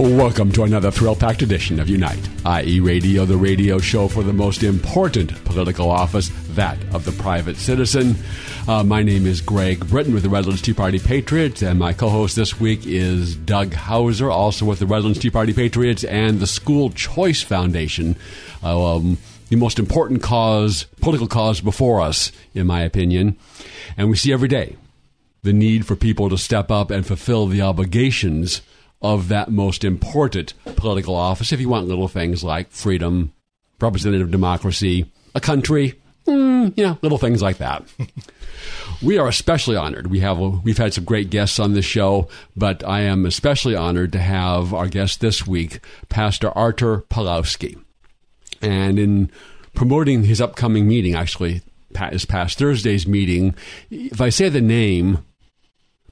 Welcome to another thrill packed edition of Unite, IE, radio, the radio show for the most important political office, that of the private citizen. Uh, my name is Greg Britton with the Redlands Tea Party Patriots, and my co host this week is Doug Hauser, also with the Redlands Tea Party Patriots and the School Choice Foundation. Uh, um, the most important cause, political cause before us, in my opinion. And we see every day the need for people to step up and fulfill the obligations of that most important political office if you want little things like freedom, representative democracy, a country, mm, you know, little things like that. we are especially honored. We have we've had some great guests on this show, but I am especially honored to have our guest this week, Pastor Artur Pawlowski. And in promoting his upcoming meeting, actually, his past Thursday's meeting, if I say the name,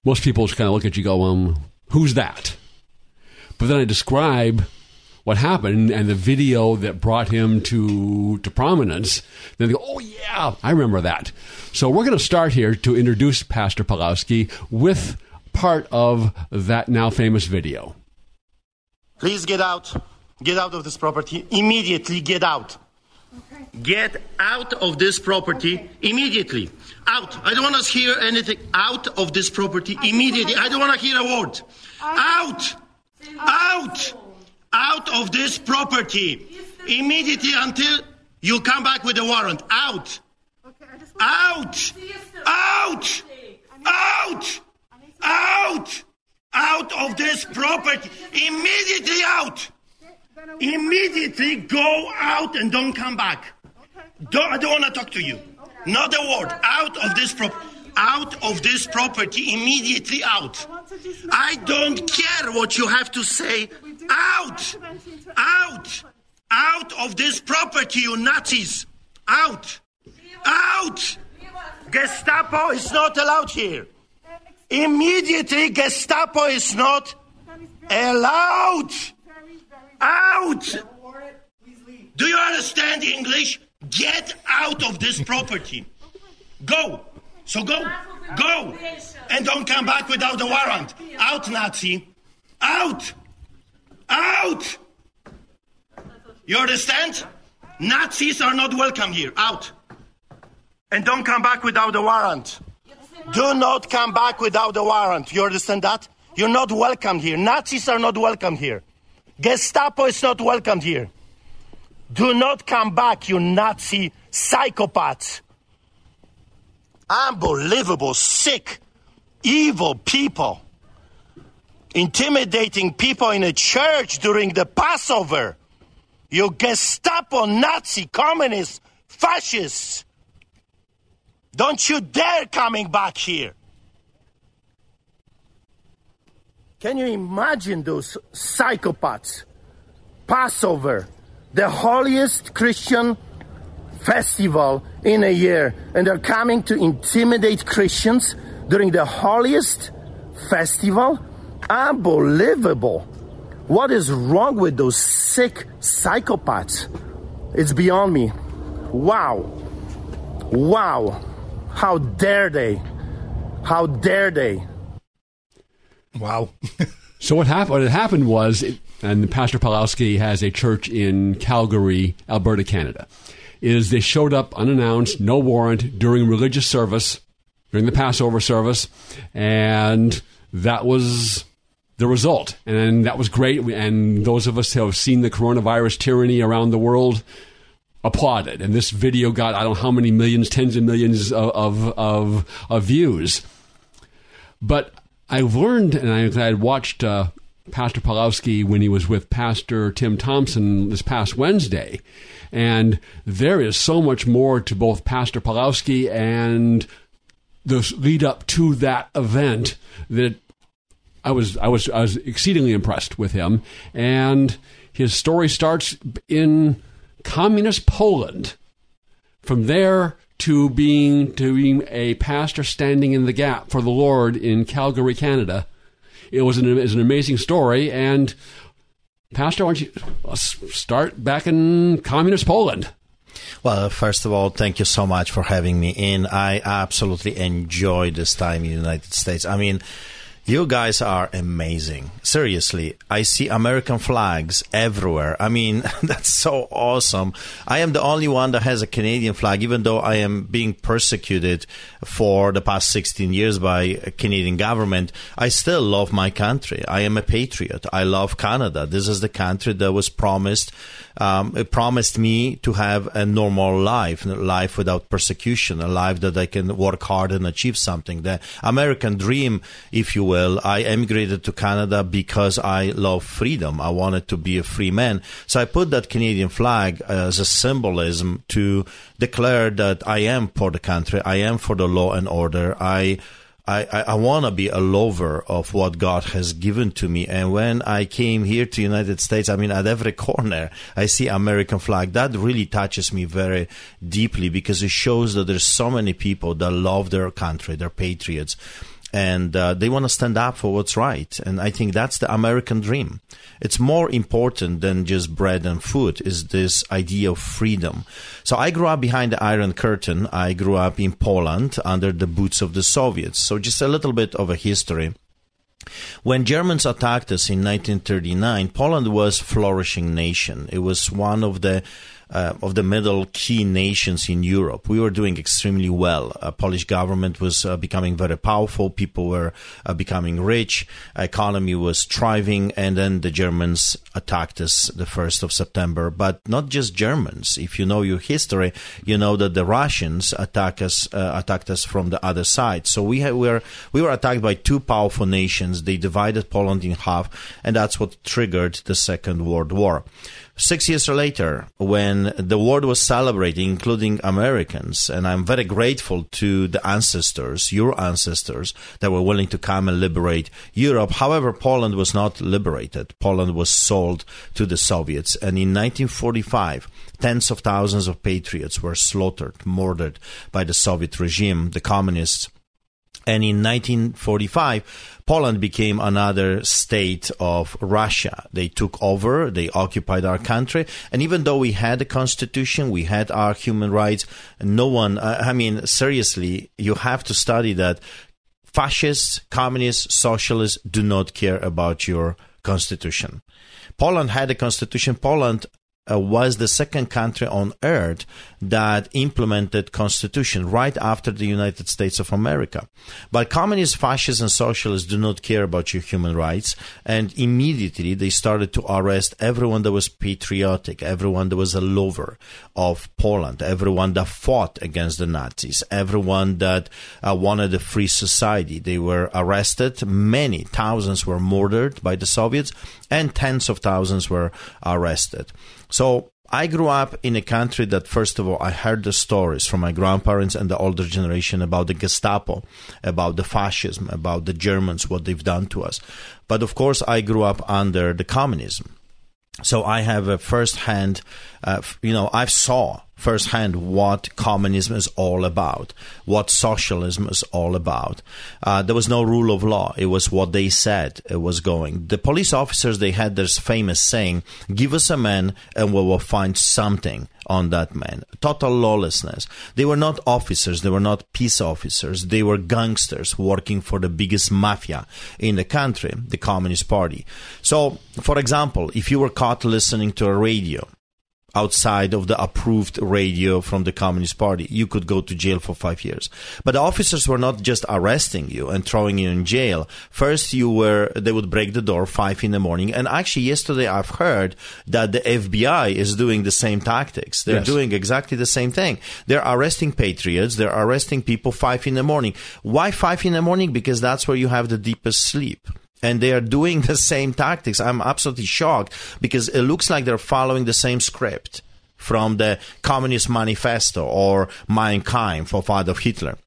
most people just kind of look at you, go, um, "Who's that?" But then I describe what happened and the video that brought him to to prominence. Then they go, "Oh yeah, I remember that." So we're going to start here to introduce Pastor Pawlowski with part of that now famous video. Please get out. Get out of this property immediately. Get out. Okay. Get out of this property immediately. Out. I don't want to hear anything. Out of this property immediately. I don't want to hear a word. Out. Out! Out of this property! Immediately until you come back with a warrant. Out! Out! Out! Out! Out! Out of this property! Immediately out! Immediately go out and don't come back. Don't, I don't want to talk to you. Not a word. Out of this property out of this property immediately out. I don't care what you have to say. Out! Out! Out of this property, you Nazis! Out! Out! Gestapo is not allowed here. Immediately, Gestapo is not allowed. Out! Do you understand English? Get out of this property. Go. So go, go, and don't come back without a warrant. Out, Nazi. Out, out. You understand? Nazis are not welcome here. Out. And don't come back without a warrant. Do not come back without a warrant. You understand that? You're not welcome here. Nazis are not welcome here. Gestapo is not welcome here. Do not come back, you Nazi psychopaths unbelievable, sick, evil people intimidating people in a church during the Passover. You Gestapo, Nazi, communists, fascists. Don't you dare coming back here. Can you imagine those psychopaths? Passover, the holiest Christian festival in a year and they're coming to intimidate Christians during the holiest festival? Unbelievable. What is wrong with those sick psychopaths? It's beyond me. Wow. Wow. How dare they? How dare they? Wow. so what happened? What had happened was, and Pastor Pawlowski has a church in Calgary, Alberta, Canada is they showed up unannounced, no warrant during religious service, during the Passover service, and that was the result. And that was great. And those of us who have seen the coronavirus tyranny around the world applauded. And this video got, I don't know how many millions, tens of millions of, of, of, of views. But I've learned, and I, had watched uh, Pastor Pawlowski when he was with Pastor Tim Thompson this past Wednesday. And there is so much more to both Pastor Pawlowski and the lead up to that event that I was I was I was exceedingly impressed with him, and his story starts in communist Poland. From there to being to being a pastor standing in the gap for the Lord in Calgary, Canada, it was an, it was an amazing story. And Pastor, why don't you uh, start back in communist Poland? Well, first of all, thank you so much for having me in. I absolutely enjoy this time in the United States. I mean, you guys are amazing. Seriously, I see American flags everywhere. I mean, that's so awesome. I am the only one that has a Canadian flag, even though I am being persecuted for the past 16 years by Canadian government. I still love my country. I am a patriot. I love Canada. This is the country that was promised um, it promised me to have a normal life, a life without persecution, a life that I can work hard and achieve something. The American dream, if you will. I emigrated to Canada because I love freedom. I wanted to be a free man. So I put that Canadian flag as a symbolism to declare that I am for the country. I am for the law and order. I I, I, I want to be a lover of what God has given to me. And when I came here to United States, I mean, at every corner, I see American flag. That really touches me very deeply because it shows that there's so many people that love their country, they're patriots and uh, they want to stand up for what's right. And I think that's the American dream. It's more important than just bread and food. Is this idea of freedom? So I grew up behind the Iron Curtain. I grew up in Poland under the boots of the Soviets. So just a little bit of a history. When Germans attacked us in 1939, Poland was a flourishing nation. It was one of the uh, of the middle key nations in Europe. We were doing extremely well. Uh, Polish government was uh, becoming very powerful. People were uh, becoming rich. Economy was thriving, and then the Germans attacked us the first of September. But not just Germans. If you know your history, you know that the Russians attack us uh, attacked us from the other side. So we, we were we were attacked by two powerful nations. They divided Poland in half, and that's what triggered the Second World War. Six years later, when the world was celebrating, including Americans, and I'm very grateful to the ancestors, your ancestors, that were willing to come and liberate Europe. However, Poland was not liberated. Poland was sold to the Soviets. And in 1945, tens of thousands of patriots were slaughtered, murdered by the Soviet regime, the communists. And in 1945, Poland became another state of Russia. They took over, they occupied our country, and even though we had a constitution, we had our human rights, no one, uh, I mean, seriously, you have to study that fascists, communists, socialists do not care about your constitution. Poland had a constitution. Poland uh, was the second country on earth that implemented constitution right after the United States of America. But communists, fascists, and socialists do not care about your human rights, and immediately they started to arrest everyone that was patriotic, everyone that was a lover of Poland, everyone that fought against the Nazis, everyone that uh, wanted a free society. They were arrested. Many thousands were murdered by the Soviets, and tens of thousands were arrested. So I grew up in a country that, first of all, I heard the stories from my grandparents and the older generation about the Gestapo, about the fascism, about the Germans, what they've done to us. But of course, I grew up under the communism. So I have a first-hand, uh, you know, I saw firsthand what communism is all about, what socialism is all about. Uh, there was no rule of law. It was what they said it was going. The police officers, they had this famous saying, give us a man and we will find something on that man. Total lawlessness. They were not officers. They were not peace officers. They were gangsters working for the biggest mafia in the country, the Communist Party. So, for example, if you were caught listening to a radio, outside of the approved radio from the Communist Party. You could go to jail for five years. But the officers were not just arresting you and throwing you in jail. First, you were, they would break the door five in the morning. And actually, yesterday I've heard that the FBI is doing the same tactics. They're yes. doing exactly the same thing. They're arresting patriots. They're arresting people five in the morning. Why five in the morning? Because that's where you have the deepest sleep and they are doing the same tactics. I'm absolutely shocked because it looks like they're following the same script from the Communist Manifesto or Mein Kampf of Adolf Hitler.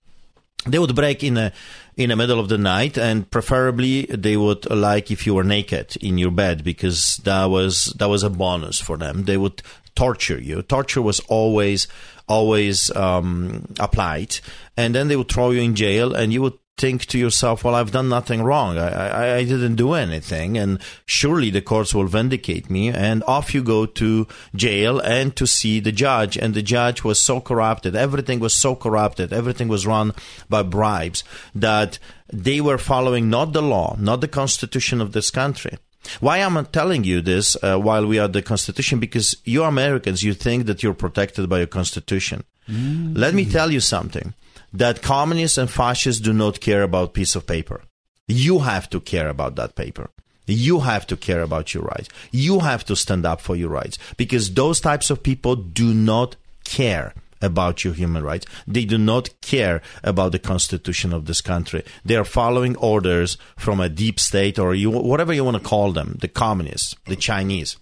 they would break in a in the middle of the night and preferably they would like if you were naked in your bed because that was that was a bonus for them they would torture you torture was always always um, applied and then they would throw you in jail and you would think to yourself, well, I've done nothing wrong. I, I, I, didn't do anything. And surely the courts will vindicate me. And off you go to jail and to see the judge. And the judge was so corrupted. Everything was so corrupted. Everything was run by bribes that they were following not the law, not the constitution of this country. Why am I telling you this uh, while we are the Constitution? Because you Americans, you think that you're protected by your Constitution. Mm. Let me tell you something that communists and fascists do not care about piece of paper. You have to care about that paper. You have to care about your rights. You have to stand up for your rights because those types of people do not care about your human rights. They do not care about the constitution of this country. They are following orders from a deep state or you, whatever you want to call them, the communists, the Chinese.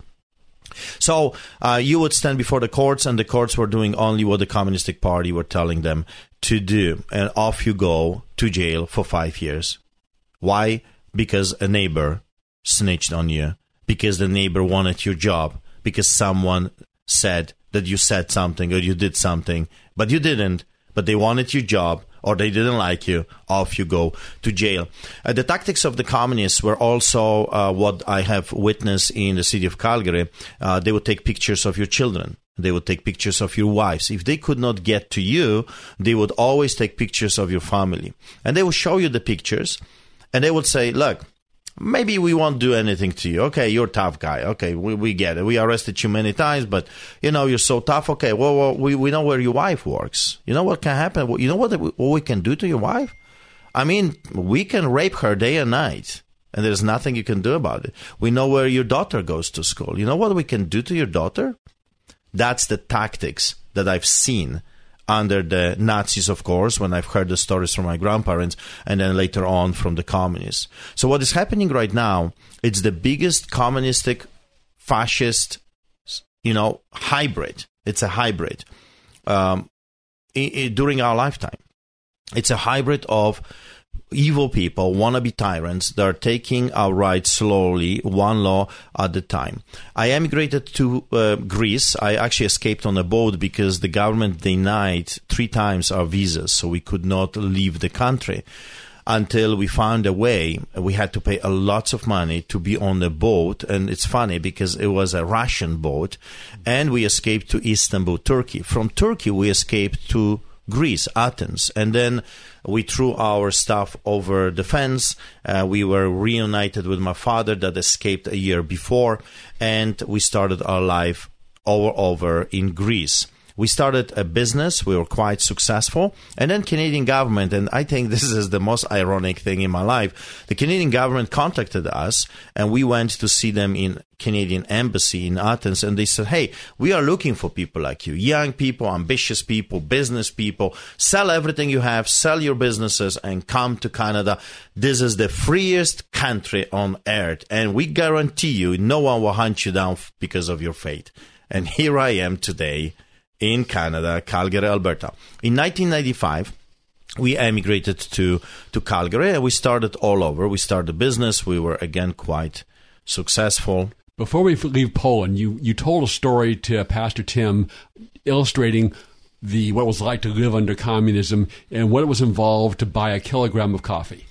So uh, you would stand before the courts, and the courts were doing only what the Communistic Party were telling them to do, and off you go to jail for five years. Why? Because a neighbor snitched on you, because the neighbor wanted your job, because someone said that you said something or you did something, but you didn't, but they wanted your job or they didn't like you, off you go to jail. Uh, the tactics of the communists were also uh, what I have witnessed in the city of Calgary. Uh, they would take pictures of your children. They would take pictures of your wives. If they could not get to you, they would always take pictures of your family. And they would show you the pictures and they would say, look, maybe we won't do anything to you. Okay, you're a tough guy. Okay, we, we get it. We arrested you many times, but you know, you're so tough. Okay, well, well we, we know where your wife works. You know what can happen? You know what, what we can do to your wife? I mean, we can rape her day and night. And there's nothing you can do about it. We know where your daughter goes to school. You know what we can do to your daughter? That's the tactics that I've seen under the Nazis, of course, when I've heard the stories from my grandparents, and then later on from the communists. So what is happening right now? It's the biggest communistic, fascist, you know, hybrid. It's a hybrid um, during our lifetime. It's a hybrid of evil people, wannabe tyrants that are taking our rights slowly, one law at a time. I emigrated to uh, Greece. I actually escaped on a boat because the government denied three times our visas, so we could not leave the country until we found a way. We had to pay a lots of money to be on the boat, and it's funny because it was a Russian boat, and we escaped to Istanbul, Turkey. From Turkey, we escaped to Greece, Athens, and then we threw our stuff over the fence. Uh, we were reunited with my father that escaped a year before, and we started our life all over in Greece we started a business. We were quite successful. And then Canadian government, and I think this is the most ironic thing in my life, the Canadian government contacted us and we went to see them in Canadian embassy in Athens and they said, Hey, we are looking for people like you, young people, ambitious people, business people. Sell everything you have, sell your businesses and come to Canada. This is the freest country on earth. And we guarantee you no one will hunt you down because of your faith. And here I am today in Canada, Calgary, Alberta. In 1995, we emigrated to, to Calgary and we started all over. We started a business. We were again quite successful. Before we leave Poland, you, you told a story to uh, Pastor Tim illustrating the what it was like to live under communism and what it was involved to buy a kilogram of coffee.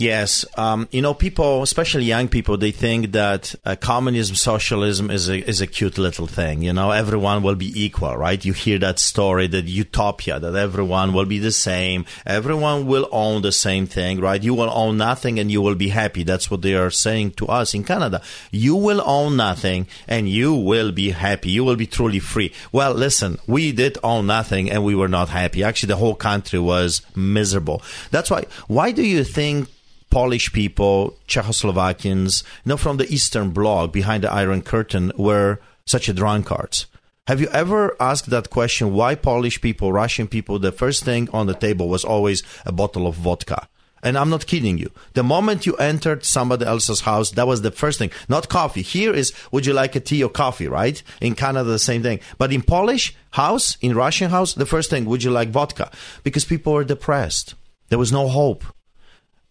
Yes, um, you know, people, especially young people, they think that uh, communism, socialism is a is a cute little thing. You know, everyone will be equal, right? You hear that story, that utopia, that everyone will be the same, everyone will own the same thing, right? You will own nothing and you will be happy. That's what they are saying to us in Canada. You will own nothing and you will be happy. You will be truly free. Well, listen, we did own nothing and we were not happy. Actually, the whole country was miserable. That's why. Why do you think? Polish people, Czechoslovakians, you know, from the Eastern Bloc behind the Iron Curtain were such a drunkards. Have you ever asked that question? Why Polish people, Russian people, the first thing on the table was always a bottle of vodka? And I'm not kidding you. The moment you entered somebody else's house, that was the first thing. Not coffee. Here is, would you like a tea or coffee, right? In Canada, the same thing. But in Polish house, in Russian house, the first thing, would you like vodka? Because people were depressed. There was no hope.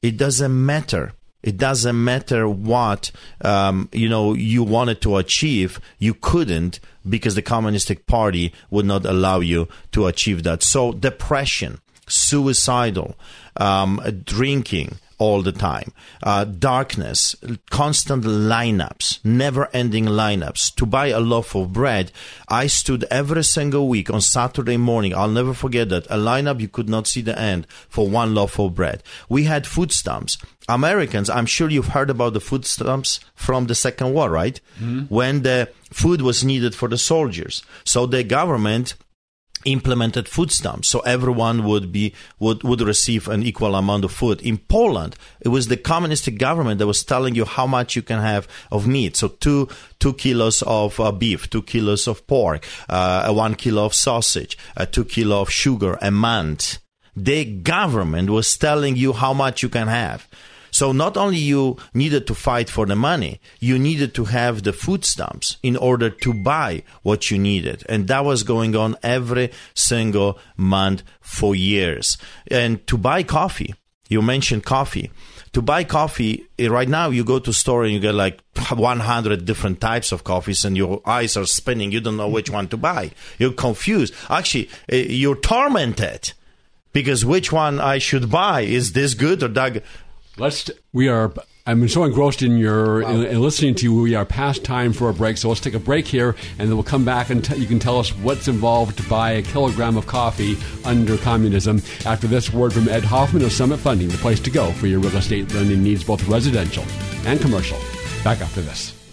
It doesn't matter. It doesn't matter what um, you know you wanted to achieve. You couldn't because the Communistic Party would not allow you to achieve that. So depression, suicidal, um, drinking all the time, uh, darkness, constant lineups, never ending lineups. To buy a loaf of bread, I stood every single week on Saturday morning. I'll never forget that. A lineup you could not see the end for one loaf of bread. We had food stamps. Americans, I'm sure you've heard about the food stamps from the Second War, right? Mm-hmm. When the food was needed for the soldiers. So the government implemented food stamps so everyone would be would, would receive an equal amount of food. In poland it was the communist government that was telling you how much you can have of meat. So two two kilos of uh, beef two kilos of pork uh, one kilo of sausage uh, two kilo of sugar a month. The government was telling you how much you can have so not only you needed to fight for the money, you needed to have the food stamps in order to buy what you needed. And that was going on every single month for years. And to buy coffee, you mentioned coffee. To buy coffee, eh, right now you go to store and you get like 100 different types of coffees and your eyes are spinning. You don't know which one to buy. You're confused. Actually, eh, you're tormented because which one I should buy? Is this good or that? Let's. We are. I'm so engrossed in your wow. in, in, listening to you. We are past time for a break, so let's take a break here, and then we'll come back and t- you can tell us what's involved to buy a kilogram of coffee under communism. After this word from Ed Hoffman of Summit Funding, the place to go for your real estate lending needs, both residential and commercial. Back after this.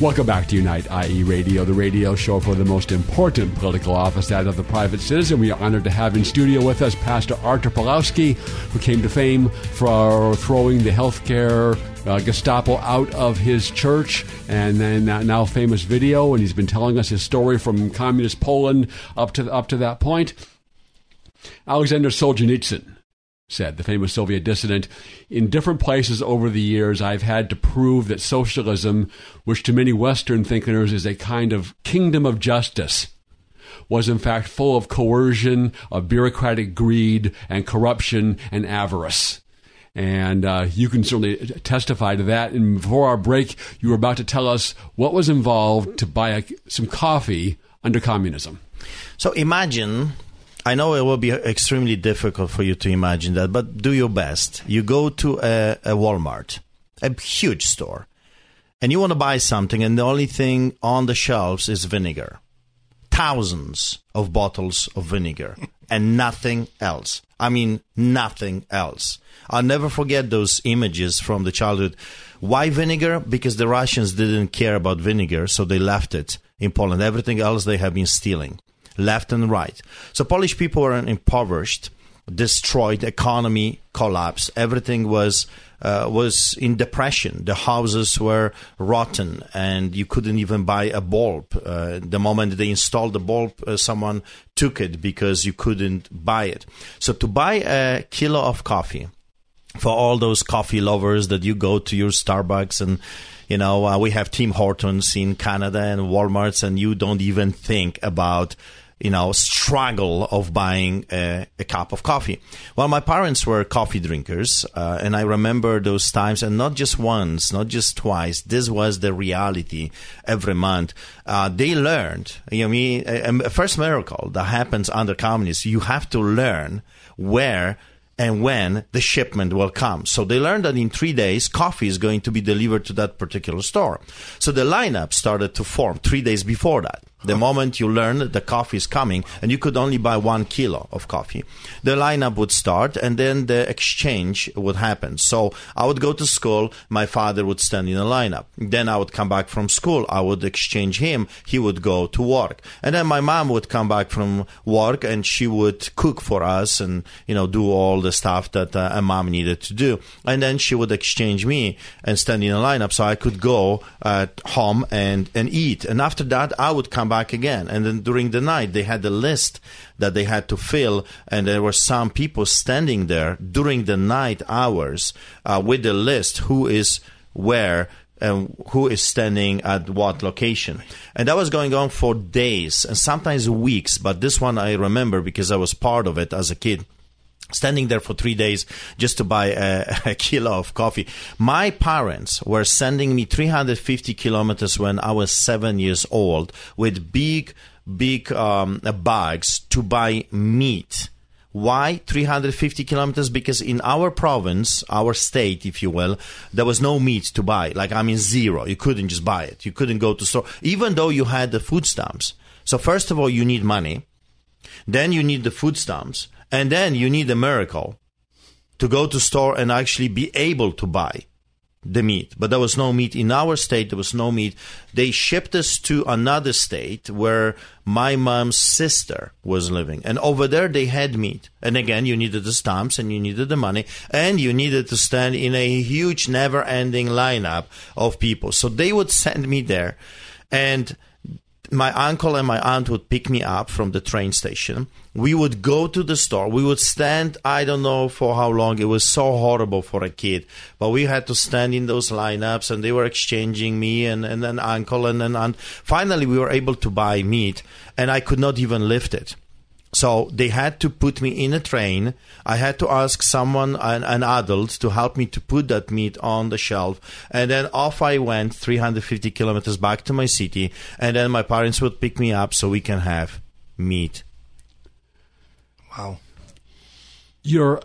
Welcome back to Unite IE Radio, the radio show for the most important political office, that of the private citizen. We are honored to have in studio with us Pastor Artur Pawlowski, who came to fame for throwing the healthcare uh, Gestapo out of his church, and then now famous video, and he's been telling us his story from communist Poland up to up to that point. Alexander Solzhenitsyn said, the famous Soviet dissident. In different places over the years, I've had to prove that socialism, which to many Western thinkers is a kind of kingdom of justice, was in fact full of coercion, of bureaucratic greed, and corruption and avarice. And uh, you can certainly testify to that. And before our break, you were about to tell us what was involved to buy a, some coffee under communism. So imagine I know it will be extremely difficult for you to imagine that, but do your best. You go to a, a Walmart, a huge store, and you want to buy something, and the only thing on the shelves is vinegar. Thousands of bottles of vinegar and nothing else. I mean, nothing else. I'll never forget those images from the childhood. Why vinegar? Because the Russians didn't care about vinegar, so they left it in Poland. Everything else they have been stealing left and right. So Polish people were impoverished, destroyed, economy collapsed, everything was uh, was in depression. The houses were rotten, and you couldn't even buy a bulb. Uh, the moment they installed the bulb, uh, someone took it because you couldn't buy it. So to buy a kilo of coffee for all those coffee lovers that you go to your Starbucks and You know, uh, we have Tim Hortons in Canada and Walmarts, and you don't even think about you know, struggle of buying a, a, cup of coffee. Well, my parents were coffee drinkers, uh, and I remember those times, and not just once, not just twice. This was the reality every month. Uh, they learned, you know, me, a, first miracle that happens under communism. You have to learn where and when the shipment will come. So they learned that in three days, coffee is going to be delivered to that particular store. So the lineup started to form three days before that. The moment you learn the coffee is coming, and you could only buy one kilo of coffee, the lineup would start, and then the exchange would happen. So I would go to school, my father would stand in a lineup. Then I would come back from school, I would exchange him, he would go to work, and then my mom would come back from work, and she would cook for us, and you know do all the stuff that uh, a mom needed to do, and then she would exchange me and stand in a lineup, so I could go at home and and eat, and after that I would come come back again. And then during the night, they had a list that they had to fill, and there were some people standing there during the night hours uh, with the list who is where and who is standing at what location. And that was going on for days and sometimes weeks, but this one I remember because I was part of it as a kid standing there for three days just to buy a, a, kilo of coffee. My parents were sending me 350 kilometers when I was seven years old with big, big um, bags to buy meat. Why 350 kilometers? Because in our province, our state, if you will, there was no meat to buy. Like, I mean, zero. You couldn't just buy it. You couldn't go to store, even though you had the food stamps. So first of all, you need money. Then you need the food stamps and then you need a miracle to go to store and actually be able to buy the meat. But there was no meat in our state. There was no meat. They shipped us to another state where my mom's sister was living. And over there they had meat. And again, you needed the stamps and you needed the money and you needed to stand in a huge never ending lineup of people. So they would send me there and my uncle and my aunt would pick me up from the train station. We would go to the store. We would stand, I don't know for how long. It was so horrible for a kid. But we had to stand in those lineups and they were exchanging me and, and an uncle and an aunt. Finally, we were able to buy meat and I could not even lift it. So they had to put me in a train. I had to ask someone, an, an, adult, to help me to put that meat on the shelf. And then off I went 350 kilometers back to my city. And then my parents would pick me up so we can have meat. Wow. You're,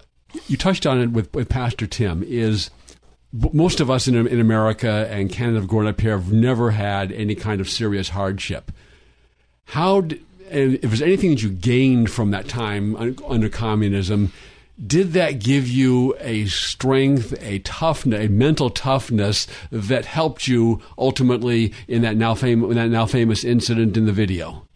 you touched on it with, with Pastor Tim. Is most of us in, in America and Canada have grown up here have never had any kind of serious hardship. How did and if there's anything that you gained from that time under communism, did that give you a strength, a toughness, a mental toughness that helped you ultimately in that now famous, in that now famous incident in the video?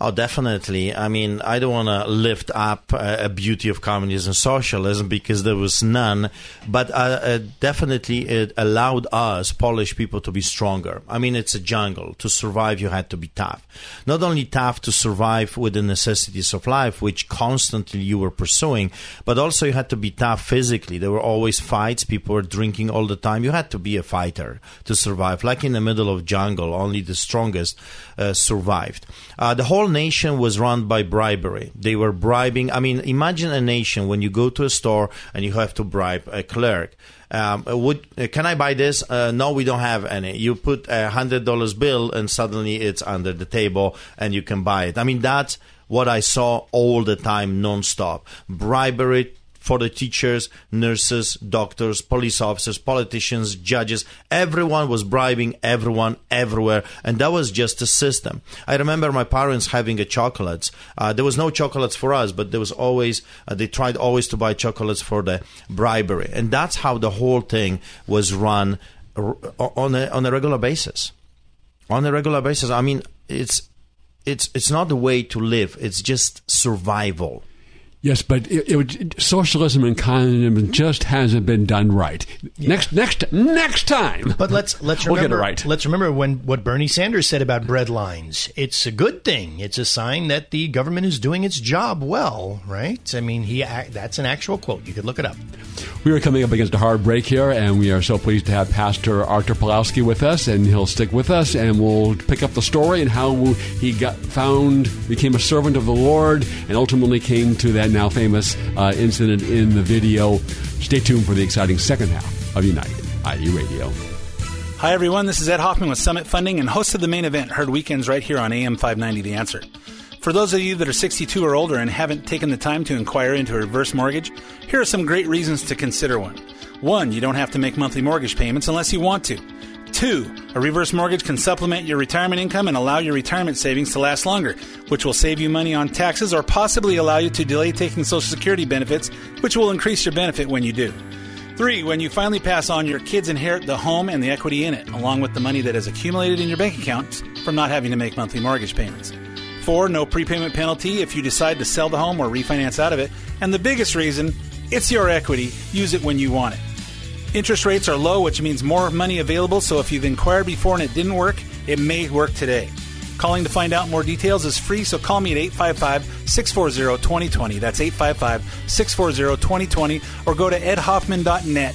Oh, definitely. I mean, I don't want to lift up uh, a beauty of communism and socialism because there was none, but uh, uh, definitely it allowed us, Polish people, to be stronger. I mean, it's a jungle. To survive, you had to be tough. Not only tough to survive with the necessities of life, which constantly you were pursuing, but also you had to be tough physically. There were always fights. People were drinking all the time. You had to be a fighter to survive. Like in the middle of jungle, only the strongest uh, survived. The whole nation was run by bribery. They were bribing. I mean, imagine a nation when you go to a store and you have to bribe a clerk. Um, would can I buy this? Uh, no, we don't have any. You put a hundred dollars bill and suddenly it's under the table and you can buy it. I mean, that's what I saw all the time, nonstop. Bribery for the teachers, nurses, doctors, police officers, politicians, judges. Everyone was bribing everyone everywhere, and that was just a system. I remember my parents having a chocolates. Uh, there was no chocolates for us, but there was always uh, they tried always to buy chocolates for the bribery, and that's how the whole thing was run on a on a regular basis. On a regular basis, I mean, it's it's it's not the way to live; it's just survival Yes, but it, it, would- socialism and communism just hasn't been done right. Next, next, next time. But let's let's remember. We'll get it right. let's remember when what Bernie Sanders said about bread lines. It's a good thing. It's a sign that the government is doing its job well, right? I mean, he that's an actual quote. You could look it up. We are coming up against a hard break here, and we are so pleased to have Pastor Arthur Pawlowski with us, and he'll stick with us, and we'll pick up the story and how he got found, became a servant of the Lord, and ultimately came to that now famous uh, incident in the video. Stay tuned for the exciting second half of Unite, IE Radio. Hi, everyone. This is Ed Hoffman with Summit Funding and host of the main event, heard weekends right here on AM 590 The Answer. For those of you that are 62 or older and haven't taken the time to inquire into a reverse mortgage, here are some great reasons to consider one. One, you don't have to make monthly mortgage payments unless you want to. Two, a reverse mortgage can supplement your retirement income and allow your retirement savings to last longer, which will save you money on taxes or possibly allow you to delay taking Social Security benefits, which will increase your benefit when you do. Three, when you finally pass on, your kids inherit the home and the equity in it, along with the money that has accumulated in your bank accounts from not having to make monthly mortgage payments. Four, no prepayment penalty if you decide to sell the home or refinance out of it. And the biggest reason, it's your equity. Use it when you want it. Interest rates are low, which means more money available, so if you've inquired before and it didn't work, it may work today. Calling to find out more details is free, so call me at 855 640 2020. That's 855 640 2020, or go to edhoffman.net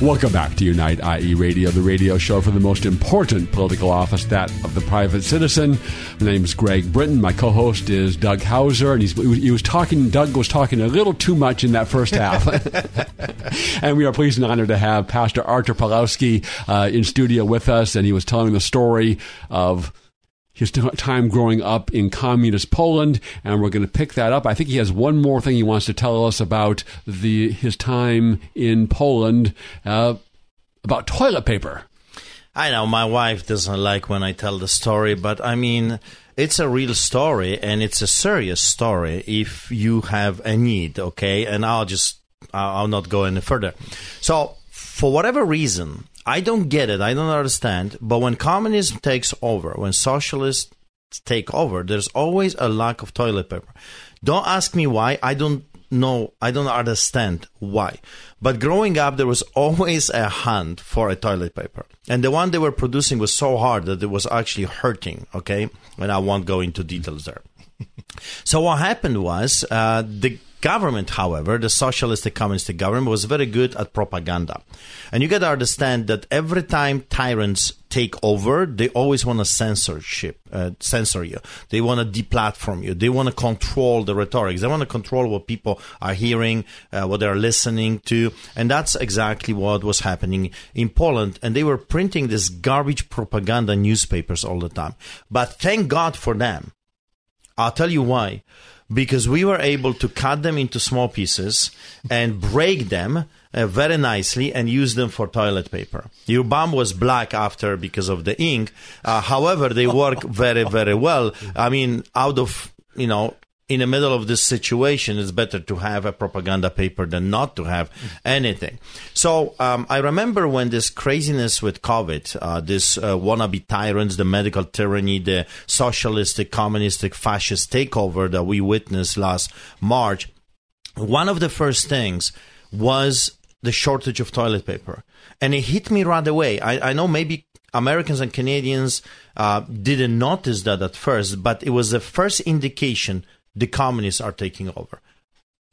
Welcome back to Unite IE Radio, the radio show for the most important political office, that of the private citizen. My name is Greg Britton. My co-host is Doug Hauser, and he was talking. Doug was talking a little too much in that first half, and we are pleased and honored to have Pastor Artur Pawlowski uh, in studio with us, and he was telling the story of his time growing up in communist Poland, and we're going to pick that up. I think he has one more thing he wants to tell us about the his time in Poland uh, about toilet paper. I know my wife doesn't like when I tell the story, but I mean, it's a real story and it's a serious story if you have a need, okay? And I'll just, I'll not go any further. So, for whatever reason, I don't get it, I don't understand, but when communism takes over, when socialists take over, there's always a lack of toilet paper. Don't ask me why, I don't know, I don't understand why. But growing up, there was always a hunt for a toilet paper. And the one they were producing was so hard that it was actually hurting, okay? And I won't go into details there. So what happened was uh, the government, however, the socialistic communist government was very good at propaganda, and you got to understand that every time tyrants take over, they always want to censorship, uh, censor you. They want to deplatform you. They want to control the rhetoric. They want to control what people are hearing, uh, what they are listening to, and that's exactly what was happening in Poland. And they were printing this garbage propaganda newspapers all the time. But thank God for them. I'll tell you why. Because we were able to cut them into small pieces and break them uh, very nicely and use them for toilet paper. Your bum was black after because of the ink. Uh, however, they work very, very well. I mean, out of, you know, in the middle of this situation, it's better to have a propaganda paper than not to have anything. So um, I remember when this craziness with COVID, uh, this uh, wannabe tyrants, the medical tyranny, the socialistic, communistic, fascist takeover that we witnessed last March. One of the first things was the shortage of toilet paper, and it hit me right away. I, I know maybe Americans and Canadians uh, didn't notice that at first, but it was the first indication the communists are taking over.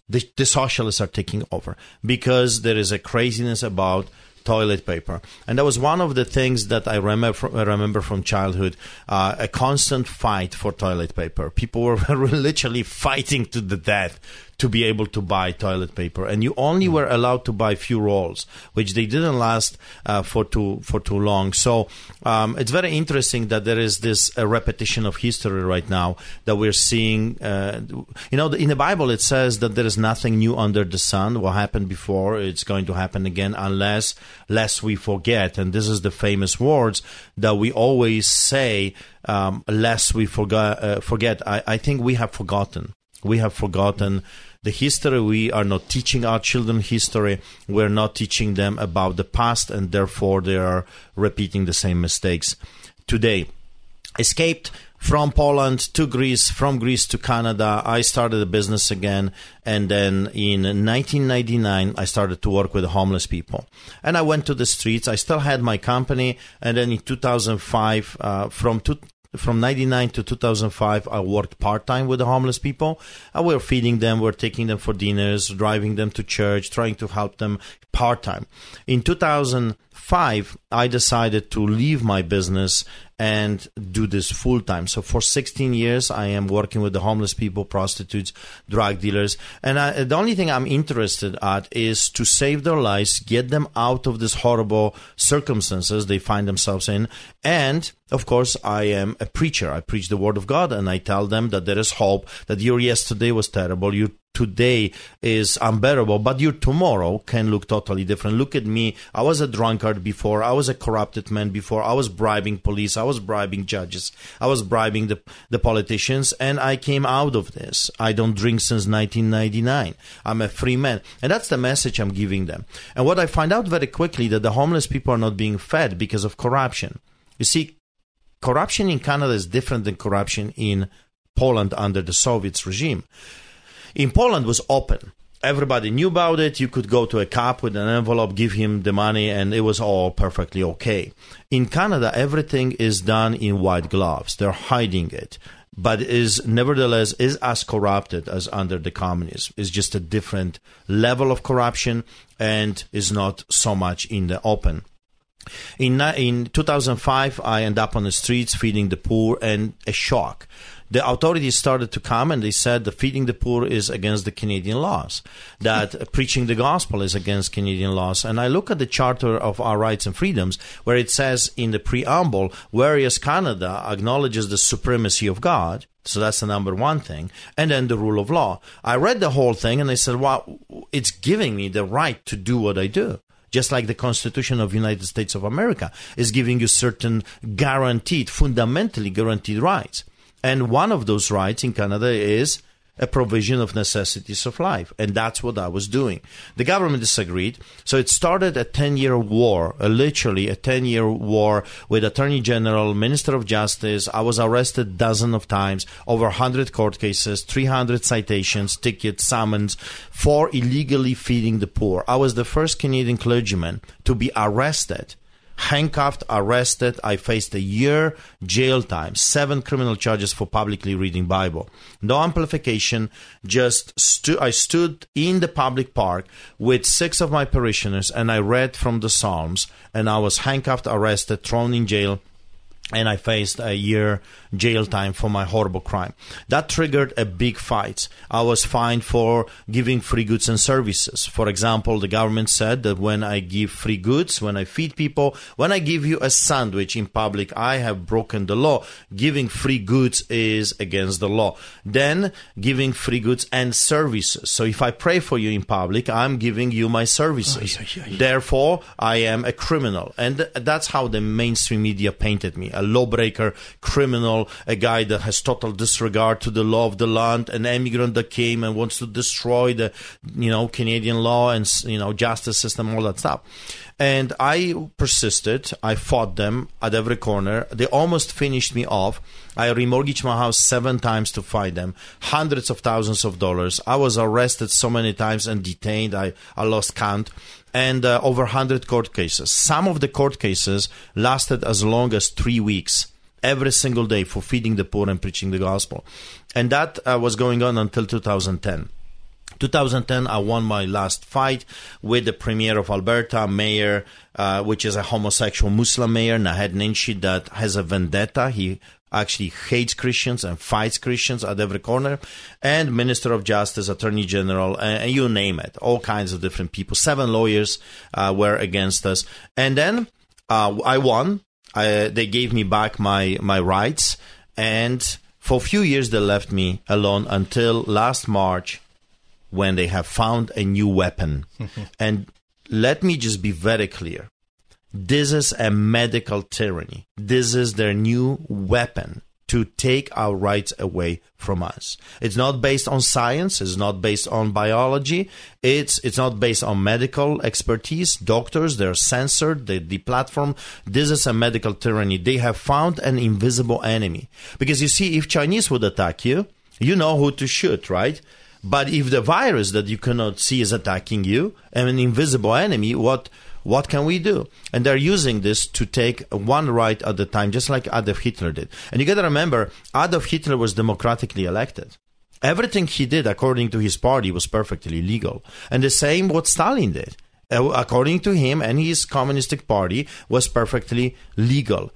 The, the socialists are taking over because there is a craziness about toilet paper. And that was one of the things that I remember remember from childhood uh, a constant fight for toilet paper. People were literally fighting to the death to be able to buy toilet paper, and you only were allowed to buy few rolls, which they didn't last uh, for too for too long. So um, it's very interesting that there is this uh, repetition of history right now that we're seeing. Uh, you know, in the Bible it says that there is nothing new under the sun. What happened before, it's going to happen again, unless lest we forget. And this is the famous words that we always say, um, lest we forget. Uh, forget. I, I think we have forgotten. We have forgotten the history. We are not teaching our children history. We're not teaching them about the past, and therefore they are repeating the same mistakes today. Escaped from Poland to Greece, from Greece to Canada. I started a business again, and then in 1999, I started to work with homeless people. And I went to the streets. I still had my company, and then in 2005, uh, from two, from 99 to 2005 i worked part-time with the homeless people. I we were feeding them we are taking them for dinners driving them to church trying to help them part-time. In 2005 i decided to leave my business and do this full time. So for 16 years, I am working with the homeless people, prostitutes, drug dealers, and I, the only thing I'm interested at is to save their lives, get them out of these horrible circumstances they find themselves in, and of course, I am a preacher. I preach the word of God, and I tell them that there is hope. That your yesterday was terrible, your today is unbearable, but your tomorrow can look totally different. Look at me. I was a drunkard before. I was a corrupted man before. I was bribing police. Was bribing judges. I was bribing the, the politicians, and I came out of this. I don't drink since 1999. I'm a free man. And that's the message I'm giving them. And what I find out very quickly that the homeless people are not being fed because of corruption. You see, corruption in Canada is different than corruption in Poland under the Soviet regime. In Poland was open. Everybody knew about it. You could go to a cop with an envelope, give him the money, and it was all perfectly okay. In Canada, everything is done in white gloves. They're hiding it, but is nevertheless is as corrupted as under the communism. It's just a different level of corruption and is not so much in the open. In, in 2005, I end up on the streets feeding the poor and a shock. The authorities started to come and they said that feeding the poor is against the Canadian laws, that preaching the gospel is against Canadian laws. And I look at the Charter of Our Rights and Freedoms where it says in the preamble, whereas Canada acknowledges the supremacy of God, so that's the number one thing. And then the rule of law. I read the whole thing and I said, well, it's giving me the right to do what I do just like the Constitution of United States of America is giving you certain guaranteed, fundamentally guaranteed rights. And one of those rights in Canada is a provision of necessities of life. And that's what I was doing. The government disagreed. So it started a 10 year war, a literally a 10 year war with Attorney General, Minister of Justice. I was arrested dozens of times, over 100 court cases, 300 citations, tickets, summons for illegally feeding the poor. I was the first Canadian clergyman to be arrested handcuffed, arrested. I faced a year jail time, seven criminal charges for publicly reading Bible. No amplification, just stu- I stood in the public park with six of my parishioners and I read from the Psalms and I was handcuffed, arrested, thrown in jail and I faced a year jail time for my horrible crime. That triggered a big fight. I was fined for giving free goods and services. For example, the government said that when I give free goods, when I feed people, when I give you a sandwich in public, I have broken the law. Giving free goods is against the law. Then giving free goods and services. So if I pray for you in public, I'm giving you my services. Therefore, I am a criminal. And that's how the mainstream media painted me a lawbreaker, criminal, a guy that has total disregard to the law of the land, an immigrant that came and wants to destroy the, you know, Canadian law and, you know, justice system, all that stuff. And I persisted. I fought them at every corner. They almost finished me off. I remortgaged my house seven times to fight them, hundreds of thousands of dollars. I was arrested so many times and detained. I, I lost count. And uh, over 100 court cases. Some of the court cases lasted as long as three weeks every single day for feeding the poor and preaching the gospel. And that uh, was going on until 2010. 2010, I won my last fight with the premier of Alberta, mayor, uh, which is a homosexual Muslim mayor, Naheed Nenshi, that has a vendetta. He actually hates Christians and fights Christians at every corner, and Minister of Justice, Attorney General, and you name it, all kinds of different people. Seven lawyers uh, were against us, and then uh, I won. I, they gave me back my my rights, and for a few years they left me alone until last March, when they have found a new weapon. and let me just be very clear this is a medical tyranny. This is their new weapon to take our rights away from us. It's not based on science, it's not based on biology, it's it's not based on medical expertise. Doctors, they're censored, they deplatform. This is a medical tyranny. They have found an invisible enemy. Because you see, if Chinese would attack you, you know who to shoot, right? But if the virus that you cannot see is attacking you, an invisible enemy, what what can we do? And they're using this to take one right at a time, just like Adolf Hitler did. And you got to remember, Adolf Hitler was democratically elected. Everything he did, according to his party, was perfectly legal. And the same what Stalin did. Uh, according to him and his communistic party, was perfectly legal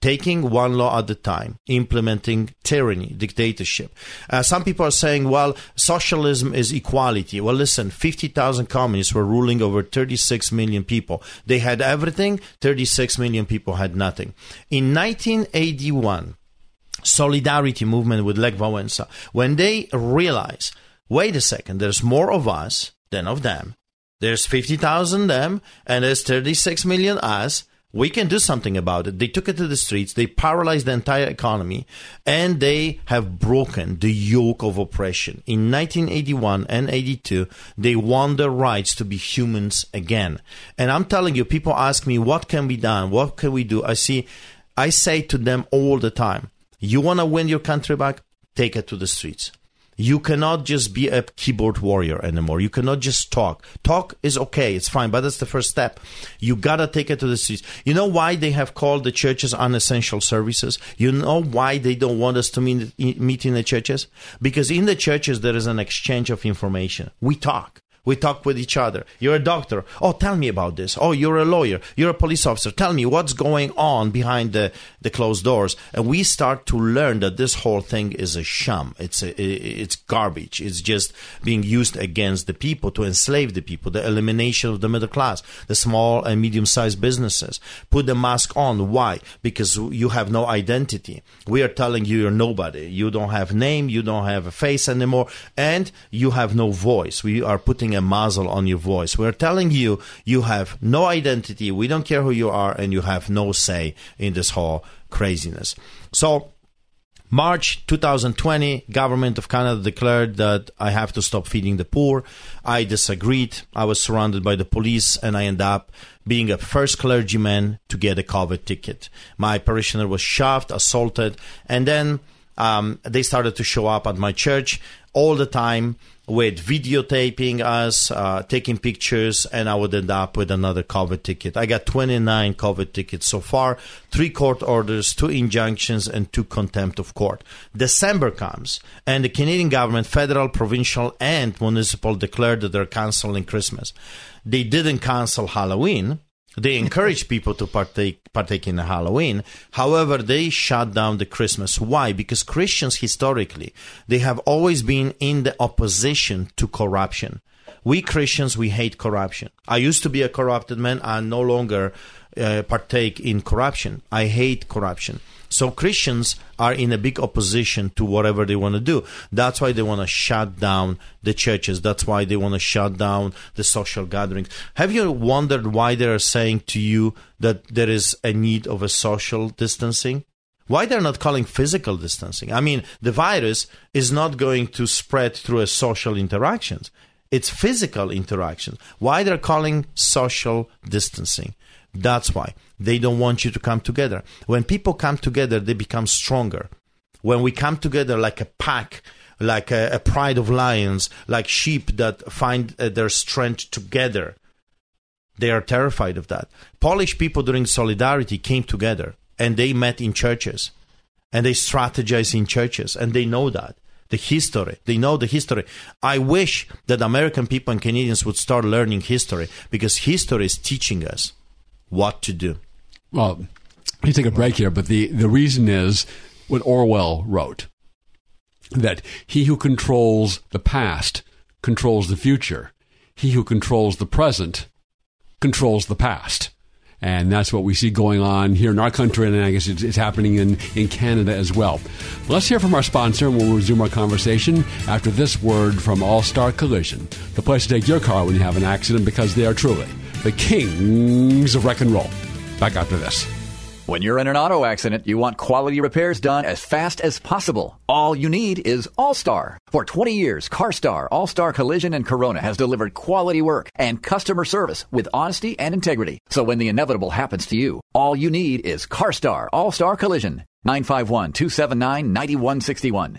taking one law at a time, implementing tyranny, dictatorship. Uh, some people are saying, well, socialism is equality. Well, listen, 50,000 communists were ruling over 36 million people. They had everything, 36 million people had nothing. In 1981, Solidarity movement with Lech Wałęsa, when they realize, wait a second, there's more of us than of them. There's 50,000 them, and there's 36 million us we can do something about it. They took it to the streets, they paralyzed the entire economy, and they have broken the yoke of oppression. In 1981 and 82, they won the rights to be humans again. And I'm telling you, people ask me, what can be done? What can we do? I see, I say to them all the time, you want to win your country back? Take it to the streets. You cannot just be a keyboard warrior anymore. You cannot just talk. Talk is okay, it's fine, but that's the first step. You gotta take it to the streets. You know why they have called the churches unessential services? You know why they don't want us to meet, meet in the churches? Because in the churches there is an exchange of information. We talk. We talk with each other. You're a doctor. Oh, tell me about this. Oh, you're a lawyer. You're a police officer. Tell me what's going on behind the, the closed doors. And we start to learn that this whole thing is a sham. It's a, it's garbage. It's just being used against the people to enslave the people. The elimination of the middle class, the small and medium sized businesses. Put the mask on. Why? Because you have no identity. We are telling you you're nobody. You don't have name. You don't have a face anymore, and you have no voice. We are putting a muzzle on your voice. We're telling you you have no identity. We don't care who you are, and you have no say in this whole craziness. So. March 2020, government of Canada declared that I have to stop feeding the poor. I disagreed. I was surrounded by the police and I ended up being a first clergyman to get a COVID ticket. My parishioner was shoved, assaulted, and then um, they started to show up at my church all the time with videotaping us, uh, taking pictures, and I would end up with another COVID ticket. I got 29 COVID tickets so far, three court orders, two injunctions, and two contempt of court. December comes, and the Canadian government, federal, provincial, and municipal, declared that they're canceling Christmas. They didn't cancel Halloween they encourage people to partake partake in Halloween. However, they shut down the Christmas. Why? Because Christians historically they have always been in the opposition to corruption. We Christians we hate corruption. I used to be a corrupted man. I no longer uh, partake in corruption. I hate corruption. So Christians are in a big opposition to whatever they want to do. That's why they want to shut down the churches. That's why they want to shut down the social gatherings. Have you wondered why they are saying to you that there is a need of a social distancing? Why they're not calling physical distancing? I mean, the virus is not going to spread through a social interactions. It's physical interactions. Why they're calling social distancing? That's why. They don't want you to come together. When people come together, they become stronger. When we come together like a pack, like a, a pride of lions, like sheep that find uh, their strength together, they are terrified of that. Polish people during Solidarity came together and they met in churches and they strategized in churches and they know that the history. They know the history. I wish that American people and Canadians would start learning history because history is teaching us what to do. Well, you take a break here, but the, the reason is what Orwell wrote that he who controls the past controls the future. He who controls the present controls the past. And that's what we see going on here in our country, and I guess it's, it's happening in, in Canada as well. Let's hear from our sponsor, and we'll resume our conversation after this word from All Star Collision, the place to take your car when you have an accident because they are truly the kings of wreck and roll. Back after this. When you're in an auto accident, you want quality repairs done as fast as possible. All you need is All Star. For 20 years, CarStar, All Star Collision, and Corona has delivered quality work and customer service with honesty and integrity. So when the inevitable happens to you, all you need is CarStar, All Star Collision. 951 279 9161.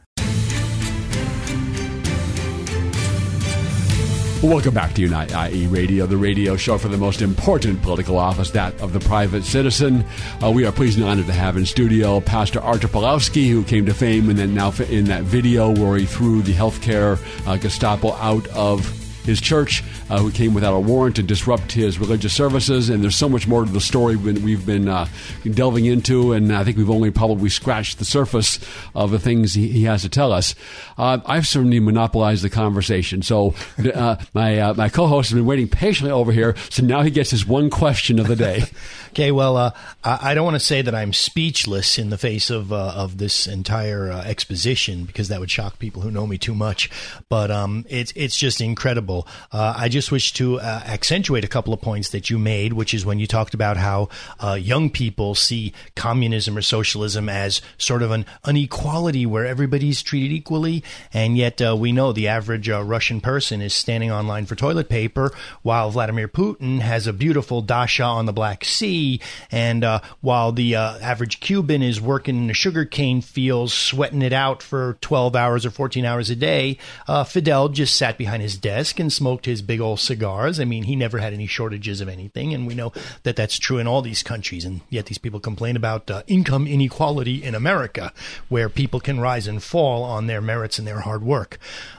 Welcome back to Unite IE Radio, the radio show for the most important political office, that of the private citizen. Uh, we are pleased and honored to have in studio Pastor Artur Pawlowski, who came to fame and then now in that video where he threw the healthcare uh, Gestapo out of his church, uh, who came without a warrant to disrupt his religious services. And there's so much more to the story we've been uh, delving into, and I think we've only probably scratched the surface of the things he, he has to tell us. Uh, I've certainly monopolized the conversation, so uh, my uh, my co-host has been waiting patiently over here. So now he gets his one question of the day. Okay, well, uh, I don't want to say that I'm speechless in the face of of this entire exposition because that would shock people who know me too much. But um, it's it's just incredible. Uh, I just wish to uh, accentuate a couple of points that you made, which is when you talked about how uh, young people see communism or socialism as sort of an inequality where everybody's treated equally, and yet we know the average Russian person is standing online for toilet paper while Vladimir Putin has a beautiful dacha on the Black Sea. And uh, while the uh, average Cuban is working in a sugarcane fields, sweating it out for 12 hours or 14 hours a day, uh, Fidel just sat behind his desk smoked his big old cigars. I mean, he never had any shortages of anything, and we know that that's true in all these countries. And yet, these people complain about uh, income inequality in America, where people can rise and fall on their merits and their hard work.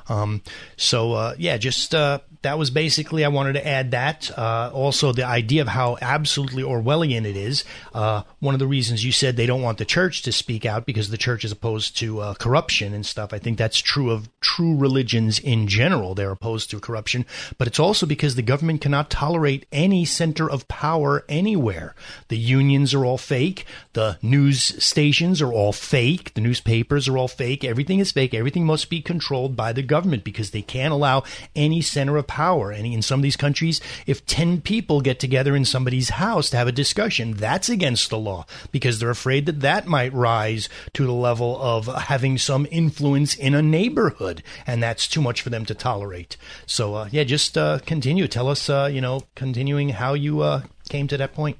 Um, so, uh, yeah, just uh, that was basically I wanted to add that. Uh, also, the idea of how absolutely Orwellian it is. Uh, one of the reasons you said they don't want the church to speak out because the church is opposed to uh, corruption and stuff. I think that's true of true religions in general. They're opposed to corruption, but it's also because the government cannot tolerate any center of power anywhere. The unions are all fake. The news stations are all fake. The newspapers are all fake. Everything is fake. Everything must be controlled by the government because they can't allow any center of power. And in some of these countries, if 10 people get together in somebody's house to have a discussion, that's against the law because they're afraid that that might rise to the level of having some influence in a neighborhood. And that's too much for them to tolerate. So, uh, yeah, just uh, continue. Tell us, uh, you know, continuing how you uh, came to that point.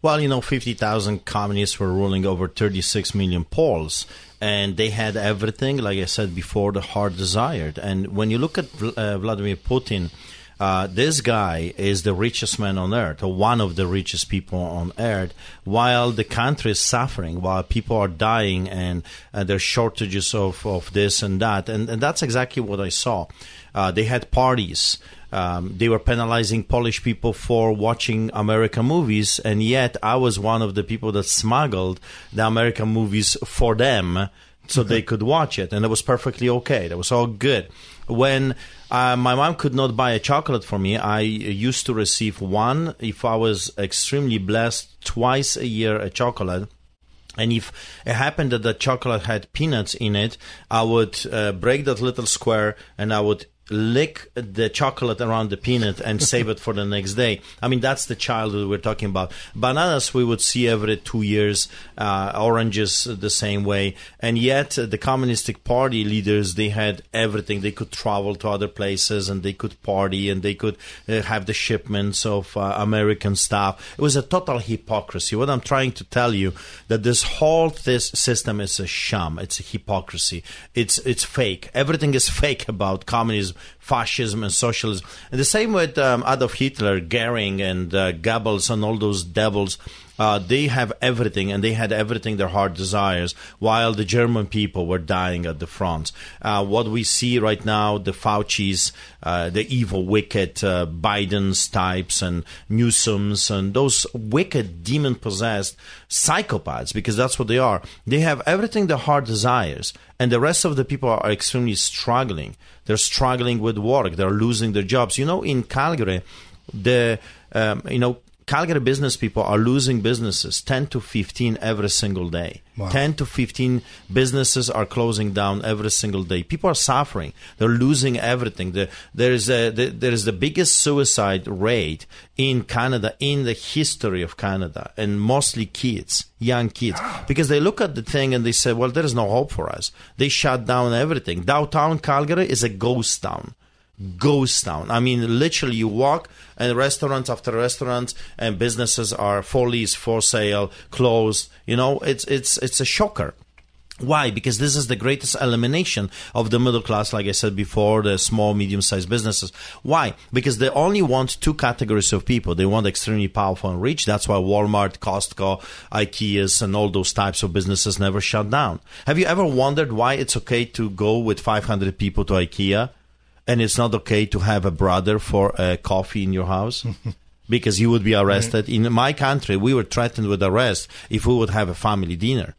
Well, you know, 50,000 communists were ruling over 36 million Poles and they had everything, like I said before, the heart desired. And when you look at uh, Vladimir Putin, uh, this guy is the richest man on earth, or one of the richest people on earth, while the country is suffering, while people are dying, and uh, there's shortages of, of this and that. And, and that's exactly what I saw. Uh, they had parties. Um, they were penalizing Polish people for watching American movies, and yet I was one of the people that smuggled the American movies for them so they could watch it, and it was perfectly okay. That was all good. When uh, my mom could not buy a chocolate for me, I used to receive one if I was extremely blessed twice a year a chocolate. And if it happened that the chocolate had peanuts in it, I would uh, break that little square and I would lick the chocolate around the peanut and save it for the next day. I mean, that's the childhood we're talking about. Bananas we would see every two years, uh, oranges the same way, and yet uh, the Communistic Party leaders they had everything. They could travel to other places and they could party and they could uh, have the shipments of uh, American stuff. It was a total hypocrisy. What I'm trying to tell you that this whole this system is a sham. It's a hypocrisy. It's it's fake. Everything is fake about communism fascism and socialism. And the same with um, Adolf Hitler, Goering, and uh, Goebbels, and all those devils. Uh, they have everything, and they had everything their heart desires, while the German people were dying at the front. Uh, what we see right now, the Fauci's, uh, the evil, wicked uh, Biden's types, and Newsom's, and those wicked, demon possessed psychopaths, because that's what they are. They have everything their heart desires, and the rest of the people are extremely struggling. They're struggling with work, they're losing their jobs. You know, in Calgary, the um, you know Calgary business people are losing businesses 10 to 15 every single day. Wow. 10 to 15 businesses are closing down every single day. People are suffering. They're losing everything. The, there, is a, the, there is the biggest suicide rate in Canada in the history of Canada, and mostly kids, young kids, because they look at the thing and they say, well, there is no hope for us. They shut down everything. Downtown Calgary is a ghost town ghost town. I mean, literally, you walk and restaurants after restaurants and businesses are for lease, for sale, closed. You know, it's it's it's a shocker. Why? Because this is the greatest elimination of the middle class, like I said before, the small, medium sized businesses. Why? Because they only want two categories of people. They want extremely powerful and rich. That's why Walmart, Costco, IKEAs, and all those types of businesses never shut down. Have you ever wondered why it's okay to go with 500 people to IKEA and it's not okay to have a brother for a coffee in your house? because you would be arrested. In my country, we were threatened with arrest if we would have a family dinner.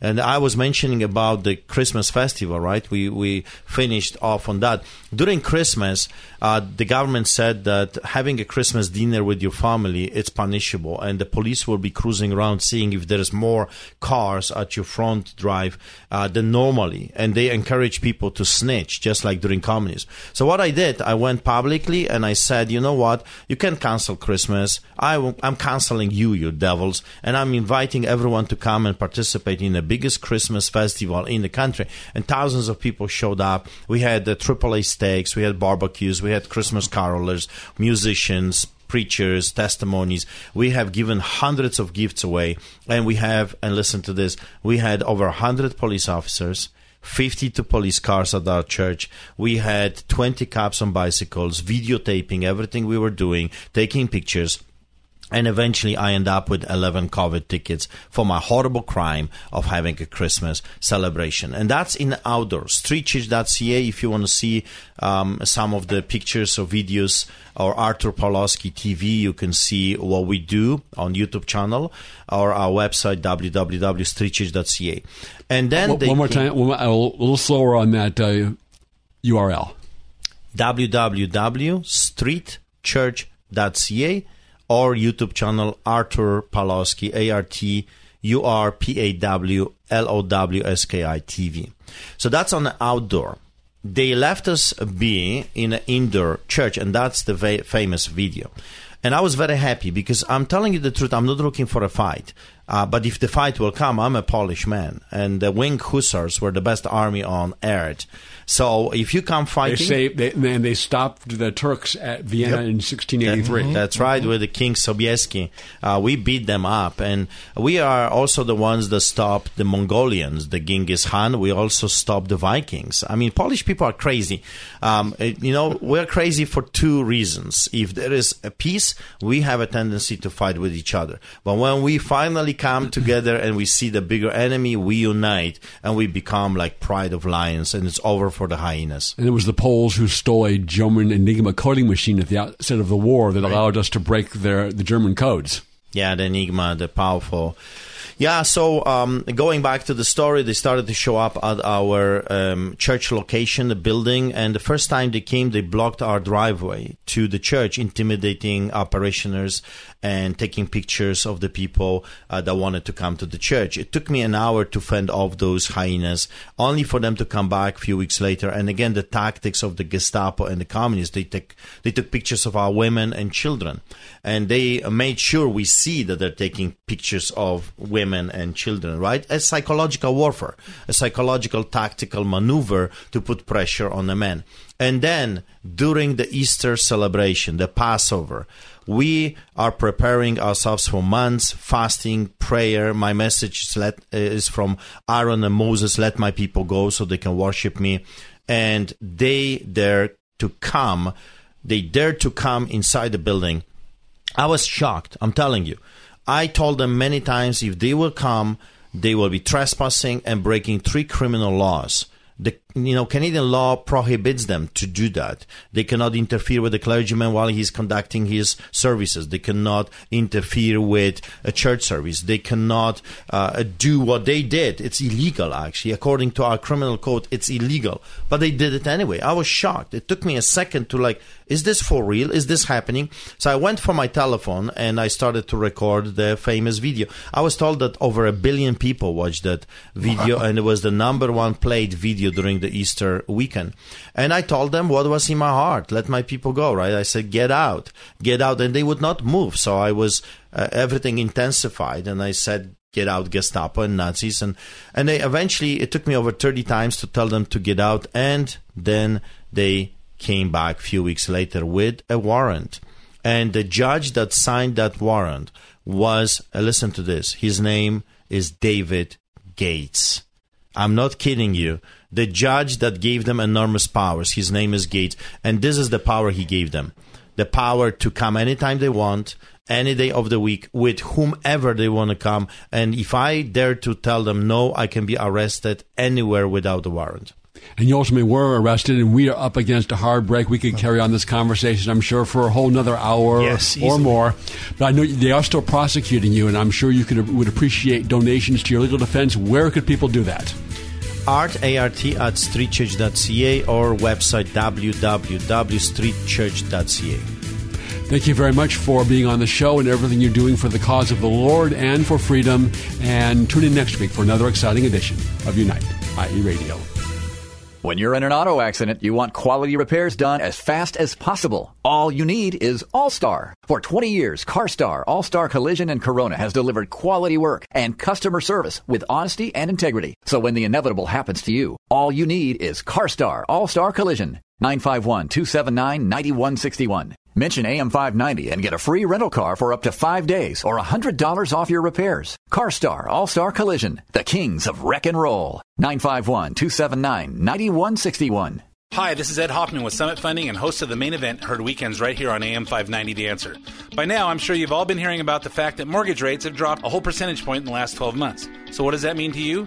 And I was mentioning about the Christmas festival, right? We we finished off on that. During Christmas, uh, the government said that having a Christmas dinner with your family it's punishable, and the police will be cruising around seeing if there is more cars at your front drive uh, than normally, and they encourage people to snitch, just like during communism. So what I did, I went publicly and I said, you know what, you can cancel Christmas. I w- I'm canceling you, you devils, and I'm inviting everyone to come and participate in the biggest Christmas festival in the country. And thousands of people showed up. We had the AAA steaks, we had barbecues, we had Christmas carolers, musicians, preachers, testimonies. We have given hundreds of gifts away, and we have, and listen to this, we had over 100 police officers. 52 police cars at our church. We had 20 cops on bicycles, videotaping everything we were doing, taking pictures. And eventually, I end up with 11 COVID tickets for my horrible crime of having a Christmas celebration. And that's in outdoors. Streetchurch.ca if you want to see um, some of the pictures or videos or Artur Pawlowski TV, you can see what we do on YouTube channel or our website, www.streetchurch.ca. And then One, one more can- time, a little, little slower on that uh, URL. www.streetchurch.ca or YouTube channel Artur Pawlowski, A R T U R P A W L O W S K I TV. So that's on the outdoor. They left us be in an indoor church, and that's the va- famous video. And I was very happy because I'm telling you the truth, I'm not looking for a fight. Uh, but if the fight will come, I'm a Polish man. And the Wing Hussars were the best army on earth. So if you come They fighting. say they, and they stopped the Turks at Vienna in 1683. That's right, with the King Sobieski. Uh, we beat them up. And we are also the ones that stopped the Mongolians, the Genghis Khan. We also stopped the Vikings. I mean, Polish people are crazy. Um, you know, we're crazy for two reasons. If there is a peace, we have a tendency to fight with each other. But when we finally come together and we see the bigger enemy, we unite and we become like pride of lions and it's over for the hyenas. And it was the Poles who stole a German Enigma coding machine at the outset of the war that allowed us to break their the German codes. Yeah, the Enigma, the powerful. Yeah, so um, going back to the story, they started to show up at our um, church location, the building, and the first time they came, they blocked our driveway to the church, intimidating our parishioners and taking pictures of the people uh, that wanted to come to the church. It took me an hour to fend off those hyenas, only for them to come back a few weeks later. And again, the tactics of the Gestapo and the communists, they took, they took pictures of our women and children. And they made sure we see that they're taking pictures of women and children, right? A psychological warfare, a psychological tactical maneuver to put pressure on the men. And then during the Easter celebration, the Passover, we are preparing ourselves for months, fasting, prayer. My message is, let, is from Aaron and Moses, let my people go so they can worship me. And they dare to come, they dare to come inside the building. I was shocked, I'm telling you. I told them many times if they will come, they will be trespassing and breaking three criminal laws. The you know Canadian law prohibits them to do that. They cannot interfere with the clergyman while he's conducting his services. They cannot interfere with a church service. They cannot uh, do what they did. It's illegal, actually, according to our criminal code. It's illegal, but they did it anyway. I was shocked. It took me a second to like, is this for real? Is this happening? So I went for my telephone and I started to record the famous video. I was told that over a billion people watched that video, wow. and it was the number one played video during the Easter weekend. And I told them what was in my heart. Let my people go, right? I said, get out, get out. And they would not move. So I was, uh, everything intensified. And I said, get out Gestapo and Nazis. And, and they eventually, it took me over 30 times to tell them to get out. And then they came back a few weeks later with a warrant. And the judge that signed that warrant was, uh, listen to this, his name is David Gates. I'm not kidding you the judge that gave them enormous powers. His name is Gates. And this is the power he gave them the power to come anytime they want, any day of the week, with whomever they want to come. And if I dare to tell them no, I can be arrested anywhere without a warrant. And you ultimately were arrested, and we are up against a hard break. We could carry on this conversation, I'm sure, for a whole another hour yes, or more. But I know they are still prosecuting you, and I'm sure you could would appreciate donations to your legal defense. Where could people do that? Art, A-R-T, at streetchurch.ca or website www.streetchurch.ca. Thank you very much for being on the show and everything you're doing for the cause of the Lord and for freedom. And tune in next week for another exciting edition of Unite, IE Radio. When you're in an auto accident, you want quality repairs done as fast as possible. All you need is All-Star. For 20 years, CarStar, All-Star Collision and Corona has delivered quality work and customer service with honesty and integrity. So when the inevitable happens to you, all you need is CarStar, All-Star Collision. 951-279-9161. Mention AM590 and get a free rental car for up to five days or $100 off your repairs. CarStar All Star Collision, the kings of wreck and roll. 951 279 9161. Hi, this is Ed Hoffman with Summit Funding and host of the main event heard weekends right here on AM 590 The Answer. By now, I'm sure you've all been hearing about the fact that mortgage rates have dropped a whole percentage point in the last 12 months. So, what does that mean to you?